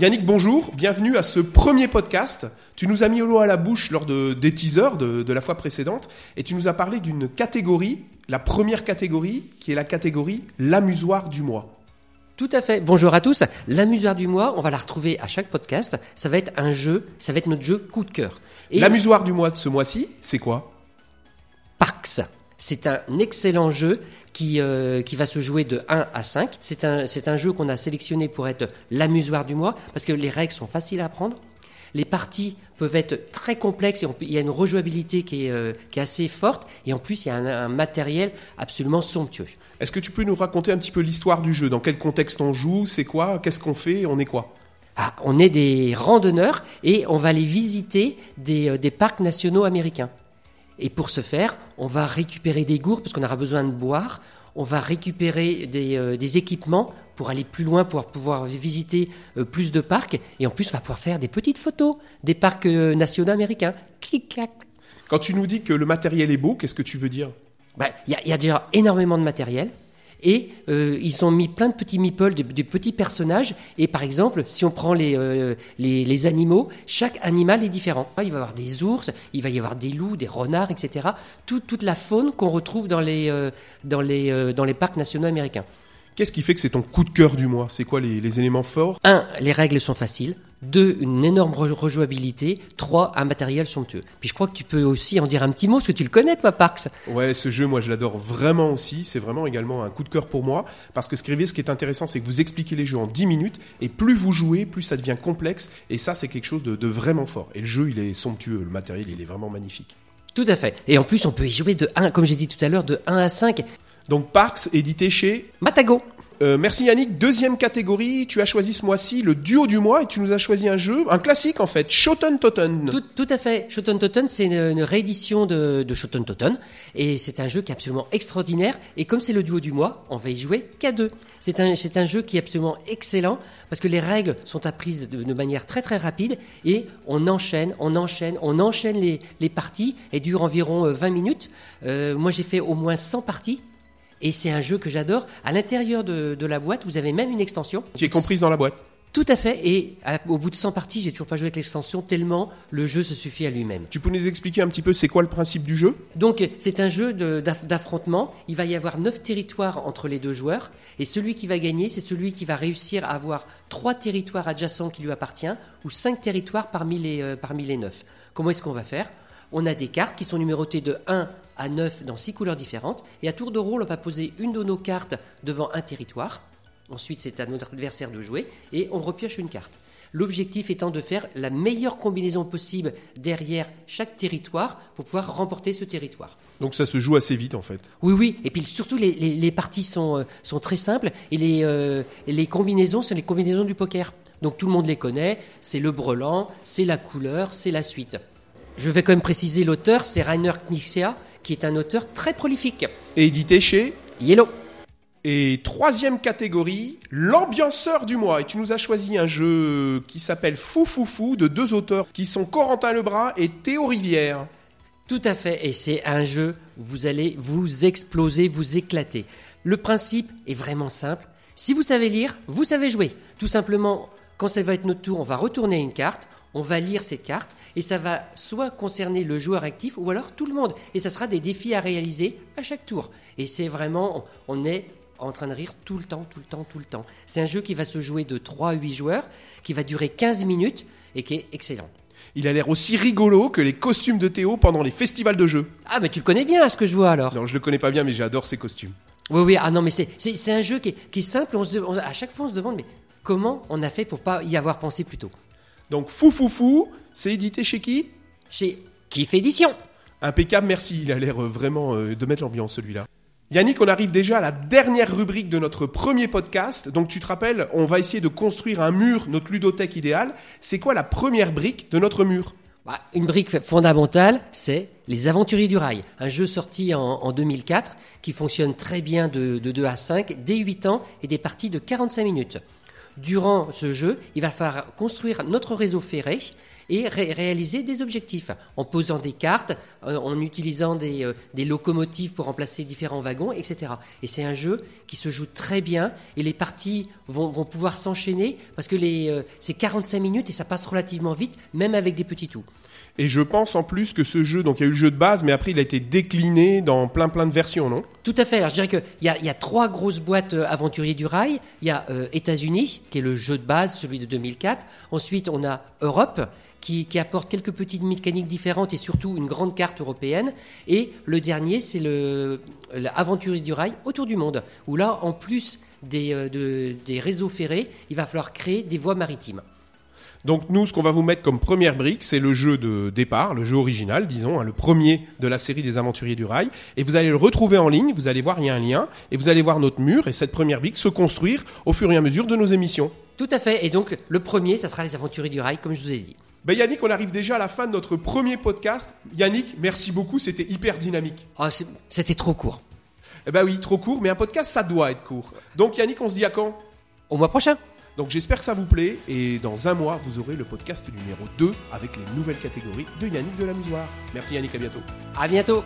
Yannick, bonjour, bienvenue à ce premier podcast. Tu nous as mis l'eau à la bouche lors de, des teasers de, de la fois précédente et tu nous as parlé d'une catégorie, la première catégorie, qui est la catégorie l'amusoire du mois. Tout à fait. Bonjour à tous. L'amusoire du mois, on va la retrouver à chaque podcast. Ça va être un jeu, ça va être notre jeu coup de cœur. Et L'amusoire du mois de ce mois-ci, c'est quoi? Parks. C'est un excellent jeu qui, euh, qui va se jouer de 1 à 5. C'est un, c'est un jeu qu'on a sélectionné pour être l'amusoire du mois parce que les règles sont faciles à apprendre. Les parties peuvent être très complexes et on, il y a une rejouabilité qui est, euh, qui est assez forte et en plus il y a un, un matériel absolument somptueux. Est-ce que tu peux nous raconter un petit peu l'histoire du jeu? Dans quel contexte on joue? C'est quoi? Qu'est-ce qu'on fait? On est quoi? Ah, on est des randonneurs et on va aller visiter des, euh, des parcs nationaux américains. Et pour ce faire, on va récupérer des gourdes parce qu'on aura besoin de boire. On va récupérer des, euh, des équipements pour aller plus loin, pour pouvoir visiter euh, plus de parcs. Et en plus, on va pouvoir faire des petites photos des parcs euh, nationaux américains. Clic, clac. Quand tu nous dis que le matériel est beau, qu'est-ce que tu veux dire? Ben, y, a- il y a déjà énormément de matériel. Et euh, ils ont mis plein de petits meeples, de, de petits personnages. Et par exemple, si on prend les, euh, les, les animaux, chaque animal est différent. Il va y avoir des ours, il va y avoir des loups, des renards, etc. Tout- toute la faune qu'on retrouve dans les, euh, dans, les, dans les parcs nationaux américains. Qu'est-ce qui fait que c'est ton coup de cœur du mois? C'est quoi les, les éléments forts? Un, les règles sont faciles. Deux, une énorme re- rejouabilité. Trois, un matériel somptueux. Puis je crois que tu peux aussi en dire un petit mot, parce que tu le connais, toi, Parks. Ouais, ce jeu, moi, je l'adore vraiment aussi. C'est vraiment également un coup de cœur pour moi. Parce que Scrivez, ce qui est intéressant, c'est que vous expliquez les jeux en 10 minutes. Et plus vous jouez, plus ça devient complexe. Et ça, c'est quelque chose de, de vraiment fort. Et le jeu, il est somptueux. Le matériel, il est vraiment magnifique. Tout à fait. Et en plus, on peut y jouer de 1, comme j'ai dit tout à l'heure, de 1 à 5. Donc, Parks, édité chez Matago. Euh, merci Yannick. Deuxième catégorie, tu as choisi ce mois-ci le duo du mois et tu nous as choisi un jeu, un classique en fait, Shoten Totten. Tout, tout à fait. Shoten Totten, c'est une, une réédition de, de Shoten Totten. Et c'est un jeu qui est absolument extraordinaire. Et comme c'est le duo du mois, on va y jouer qu'à deux. C'est un, c'est un jeu qui est absolument excellent parce que les règles sont apprises de, de manière très très rapide et on enchaîne, on enchaîne, on enchaîne les, les parties et dure environ euh, 20 minutes. Euh, moi, j'ai fait au moins 100 parties. Et c'est un jeu que j'adore. À l'intérieur de, de la boîte, vous avez même une extension. Qui est comprise dans la boîte. Tout à fait. Et à- au bout de 100 parties, j'ai toujours pas joué avec l'extension tellement le jeu se suffit à lui-même. Tu peux nous expliquer un petit peu c'est quoi le principe du jeu? Donc c'est un jeu d'affrontement. Il va y avoir neuf territoires entre les deux joueurs. Et celui qui va gagner, c'est celui qui va réussir à avoir trois territoires adjacents qui lui appartiennent ou cinq territoires parmi les, euh, parmi les neuf. Comment est-ce qu'on va faire? On a des cartes qui sont numérotées de 1 à 9 dans six couleurs différentes. Et à tour de rôle, on va poser une de nos cartes devant un territoire. Ensuite, c'est à notre adversaire de jouer et on repioche une carte. L'objectif étant de faire la meilleure combinaison possible derrière chaque territoire pour pouvoir remporter ce territoire. Donc ça se joue assez vite en fait. Oui, oui. Et puis surtout, les, les- les parties sont, euh, sont très simples et les, euh, les combinaisons, c'est les combinaisons du poker. Donc tout le monde les connaît. C'est le brelan, c'est la couleur, c'est la suite. Je vais quand même préciser l'auteur, c'est Rainer Knizia, qui est un auteur très prolifique. Et édité chez Yellow. Et troisième catégorie, l'ambianceur du mois. Et tu nous as choisi un jeu qui s'appelle Fou Fou Fou de deux auteurs qui sont Corentin Lebras et Théo Rivière. Tout à fait, et c'est un jeu où vous allez vous exploser, vous éclater. Le principe est vraiment simple. Si vous savez lire, vous savez jouer. Tout simplement, quand ça va être notre tour, on va retourner une carte, on va lire cette carte, et ça va soit concerner le joueur actif ou alors tout le monde. Et ça sera des défis à réaliser à chaque tour. Et c'est vraiment, on est en train de rire tout le temps, tout le temps, tout le temps. C'est un jeu qui va se jouer de 3 à 8 joueurs, qui va durer 15 minutes et qui est excellent. Il a l'air aussi rigolo que les costumes de Théo pendant les festivals de jeux. Ah, mais tu le connais bien, ce que je vois alors. Non, je le connais pas bien, mais j'adore ses costumes. Oui, oui, ah non, mais c'est, un jeu qui est, qui est simple. On se, on- à chaque fois, on se demande, mais comment on a fait pour pas y avoir pensé plus tôt? Donc Fou Fou Fou, c'est édité chez qui? Chez Kiff Édition. Impeccable, merci. Il a l'air euh, vraiment euh, de mettre l'ambiance celui-là. Yannick, on arrive déjà à la dernière rubrique de notre premier podcast. Donc tu te rappelles, on va essayer de construire un mur, notre ludothèque idéale. C'est quoi la première brique de notre mur? Bah, une brique fondamentale, c'est Les Aventuriers du Rail, un jeu sorti en, en 2004 qui fonctionne très bien de, de 2 à 5, dès 8 ans et des parties de 45 minutes. Durant ce jeu, il va falloir construire notre réseau ferré et ré- réaliser des objectifs en posant des cartes, euh, en utilisant des, euh, des locomotives pour remplacer différents wagons, etc. Et c'est un jeu qui se joue très bien et les parties vont, vont pouvoir s'enchaîner parce que euh, c'est 45 minutes et ça passe relativement vite, même avec des petits tours. Et je pense en plus que ce jeu, donc il y a eu le jeu de base, mais après il a été décliné dans plein plein de versions, non? Tout à fait. Alors, je dirais qu'il y a, il y a trois grosses boîtes euh, aventuriers du rail. Il y a États-Unis, qui est le jeu de base, celui de 2004. Ensuite, on a Europe, qui, apporte quelques petites mécaniques différentes et surtout une grande carte européenne. Et le dernier, c'est l'aventurier du rail autour du monde, où là, en plus des, euh, réseaux ferrés, il va falloir créer des voies maritimes. Donc nous, ce qu'on va vous mettre comme première brique, c'est le jeu de départ, le jeu original, disons, hein, le premier de la série des Aventuriers du Rail. Et vous allez le retrouver en ligne, vous allez voir, il y a un lien, et vous allez voir notre mur et cette première brique se construire au fur et à mesure de nos émissions. Tout à fait. Et donc, le premier, ça sera les aventuriers du rail, comme je vous ai dit. Ben Yannick, on arrive déjà à la fin de notre premier podcast. Yannick, merci beaucoup, c'était hyper dynamique. Ah, c'est- C'était trop court. Eh ben oui, trop court, mais un podcast, ça doit être court. Donc Yannick, on se dit à quand? Au mois prochain. Donc j'espère que ça vous plaît, et dans un mois, vous aurez le podcast numéro 2 avec les nouvelles catégories de Yannick de la. Merci Yannick, à bientôt. À bientôt.